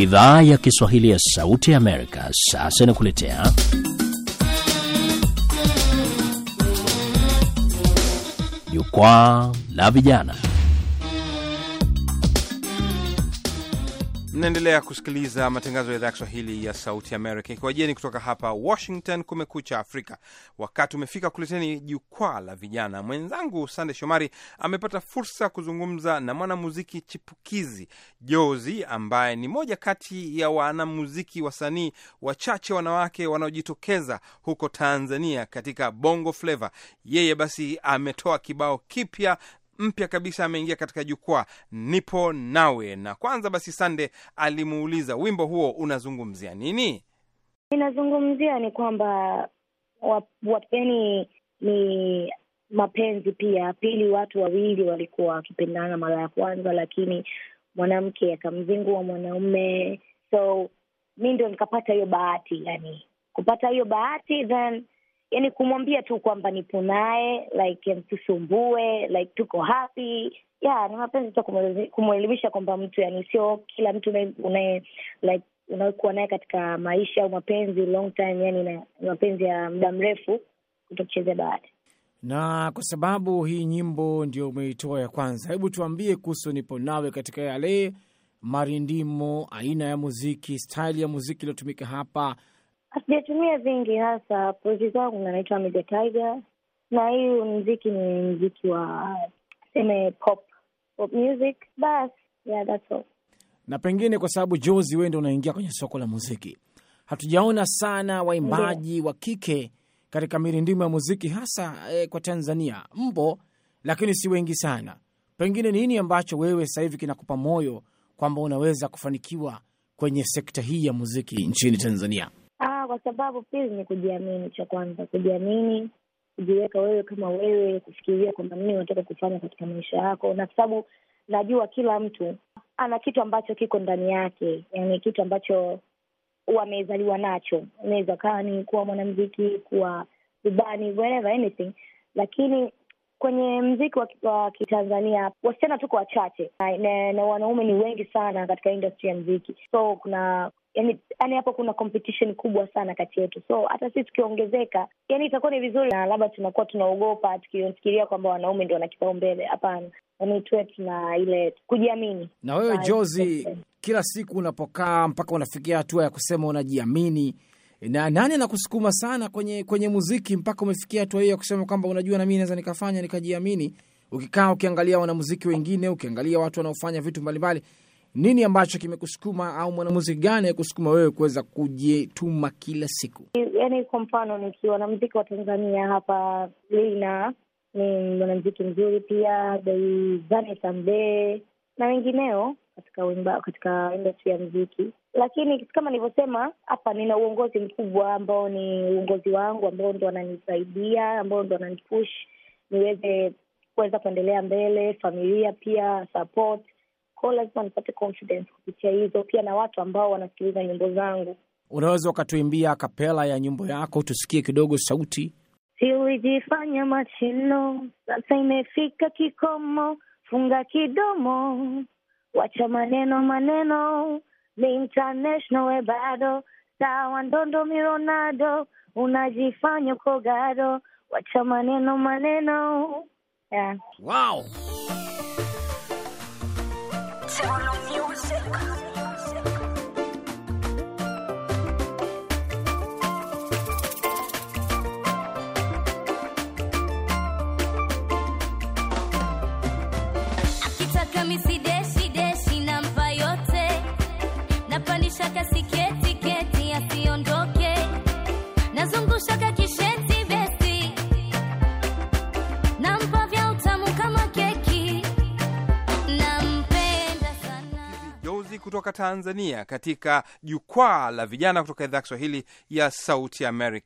Idhaa ya Kiswahili ya Sauti ya Amerika sasa inakuletea Jukwaa la Vijana. Mnaendelea kusikiliza matangazo ya idhaa ya Kiswahili ya Sauti Amerika ikiwajeni kutoka hapa Washington. Kumekucha Afrika, wakati umefika kuleteni jukwaa la vijana. Mwenzangu Sande Shomari amepata fursa ya kuzungumza na mwanamuziki chipukizi Jozi, ambaye ni moja kati ya wanamuziki wasanii wachache wanawake wanaojitokeza huko Tanzania katika bongo flava. Yeye basi ametoa kibao kipya mpya kabisa ameingia katika jukwaa nipo nawe. Na kwanza basi, Sande alimuuliza wimbo huo unazungumzia nini? Inazungumzia ni kwamba wapeni ni mapenzi pia. Pili, watu wawili walikuwa wakipendana mara ya kwanza, lakini mwanamke akamzingua mwanaume, so mi ndo nikapata hiyo bahati, yani kupata hiyo bahati then yani kumwambia tu kwamba nipo naye like msisumbue, like tuko happy yeah, ni mapenzi tu, kumwelimisha kwamba mtu yani sio kila mtu unaye like unakuwa naye katika maisha au mapenzi long time, yani na mapenzi ya muda mrefu, kutokuchezea bahati. Na kwa sababu hii nyimbo ndio umeitoa ya kwanza, hebu tuambie kuhusu nipo nawe katika yale marindimo, aina ya muziki, style ya muziki iliyotumika hapa Sijatumia vingi, hasa pozi zangu nanaitwa Mega Tiger, na hii mziki ni mziki wa seme pop pop music bas, yeah, that's all. Na pengine kwa sababu Jozi, wewe ndio unaingia kwenye soko la muziki, hatujaona sana waimbaji yeah, wa kike katika mirindimo ya muziki hasa eh, kwa Tanzania mpo, lakini si wengi sana. Pengine nini ambacho wewe sasa hivi kinakupa moyo kwamba unaweza kufanikiwa kwenye sekta hii ya muziki nchini Tanzania? Kwa sababu pili ni kujiamini. Cha kwanza kujiamini, kujiweka wewe kama wewe, kufikiria kwamba nini unataka kufanya katika maisha yako, na kwa sababu najua kila mtu ana kitu ambacho kiko ndani yake, yani kitu ambacho wamezaliwa nacho. Unaweza kaa ni kuwa mwanamziki, kuwa rubani, whatever anything, lakini kwenye mziki wa, wa Kitanzania wasichana tuko wachache na, na, na wanaume ni wengi sana katika industry ya mziki, so kuna yani yani hapo kuna competition kubwa sana kati yetu, so hata sisi tukiongezeka, yani itakuwa ni vizuri, na labda tunakuwa tunaogopa tukifikiria kwamba wanaume ndio wana kipaumbele. Hapana, yani tuwe tuna ile kujiamini. Na wewe Jozi, kila siku unapokaa mpaka unafikia hatua ya kusema unajiamini, na nani anakusukuma sana kwenye kwenye muziki mpaka umefikia hatua hiyo ya kusema kwamba unajua, na mimi naweza nikafanya nikajiamini? Ukikaa ukiangalia wanamuziki wengine, ukiangalia watu wanaofanya vitu mbalimbali nini ambacho kimekusukuma au mwanamuziki gani akusukuma wewe kuweza kujituma kila siku? Yaani, kwa mfano nikiwa na mziki wa Tanzania hapa, Lina ni mwanamziki mzuri pia, Zane Tambe na wengineo katika wimba, katika industry ya mziki. Lakini kama nilivyosema hapa, nina uongozi mkubwa ambao ni uongozi wangu ambao ndo wananisaidia, ambao ndo wananipush niweze kuweza kuendelea mbele, familia pia support kwao lazima nipate confidence kupitia hizo, pia na watu ambao wanasikiliza nyimbo zangu. Unaweza ukatuimbia kapela ya nyimbo yako tusikie kidogo sauti? Silijifanya machino, sasa imefika kikomo, funga kidomo, wacha maneno maneno, ni international we bado sawa, ndondo mironado, unajifanya kogado, wacha maneno maneno, yeah. Wow. Music. Kutoka Tanzania katika jukwaa la vijana kutoka idhaa ya Kiswahili ya Sauti Amerika.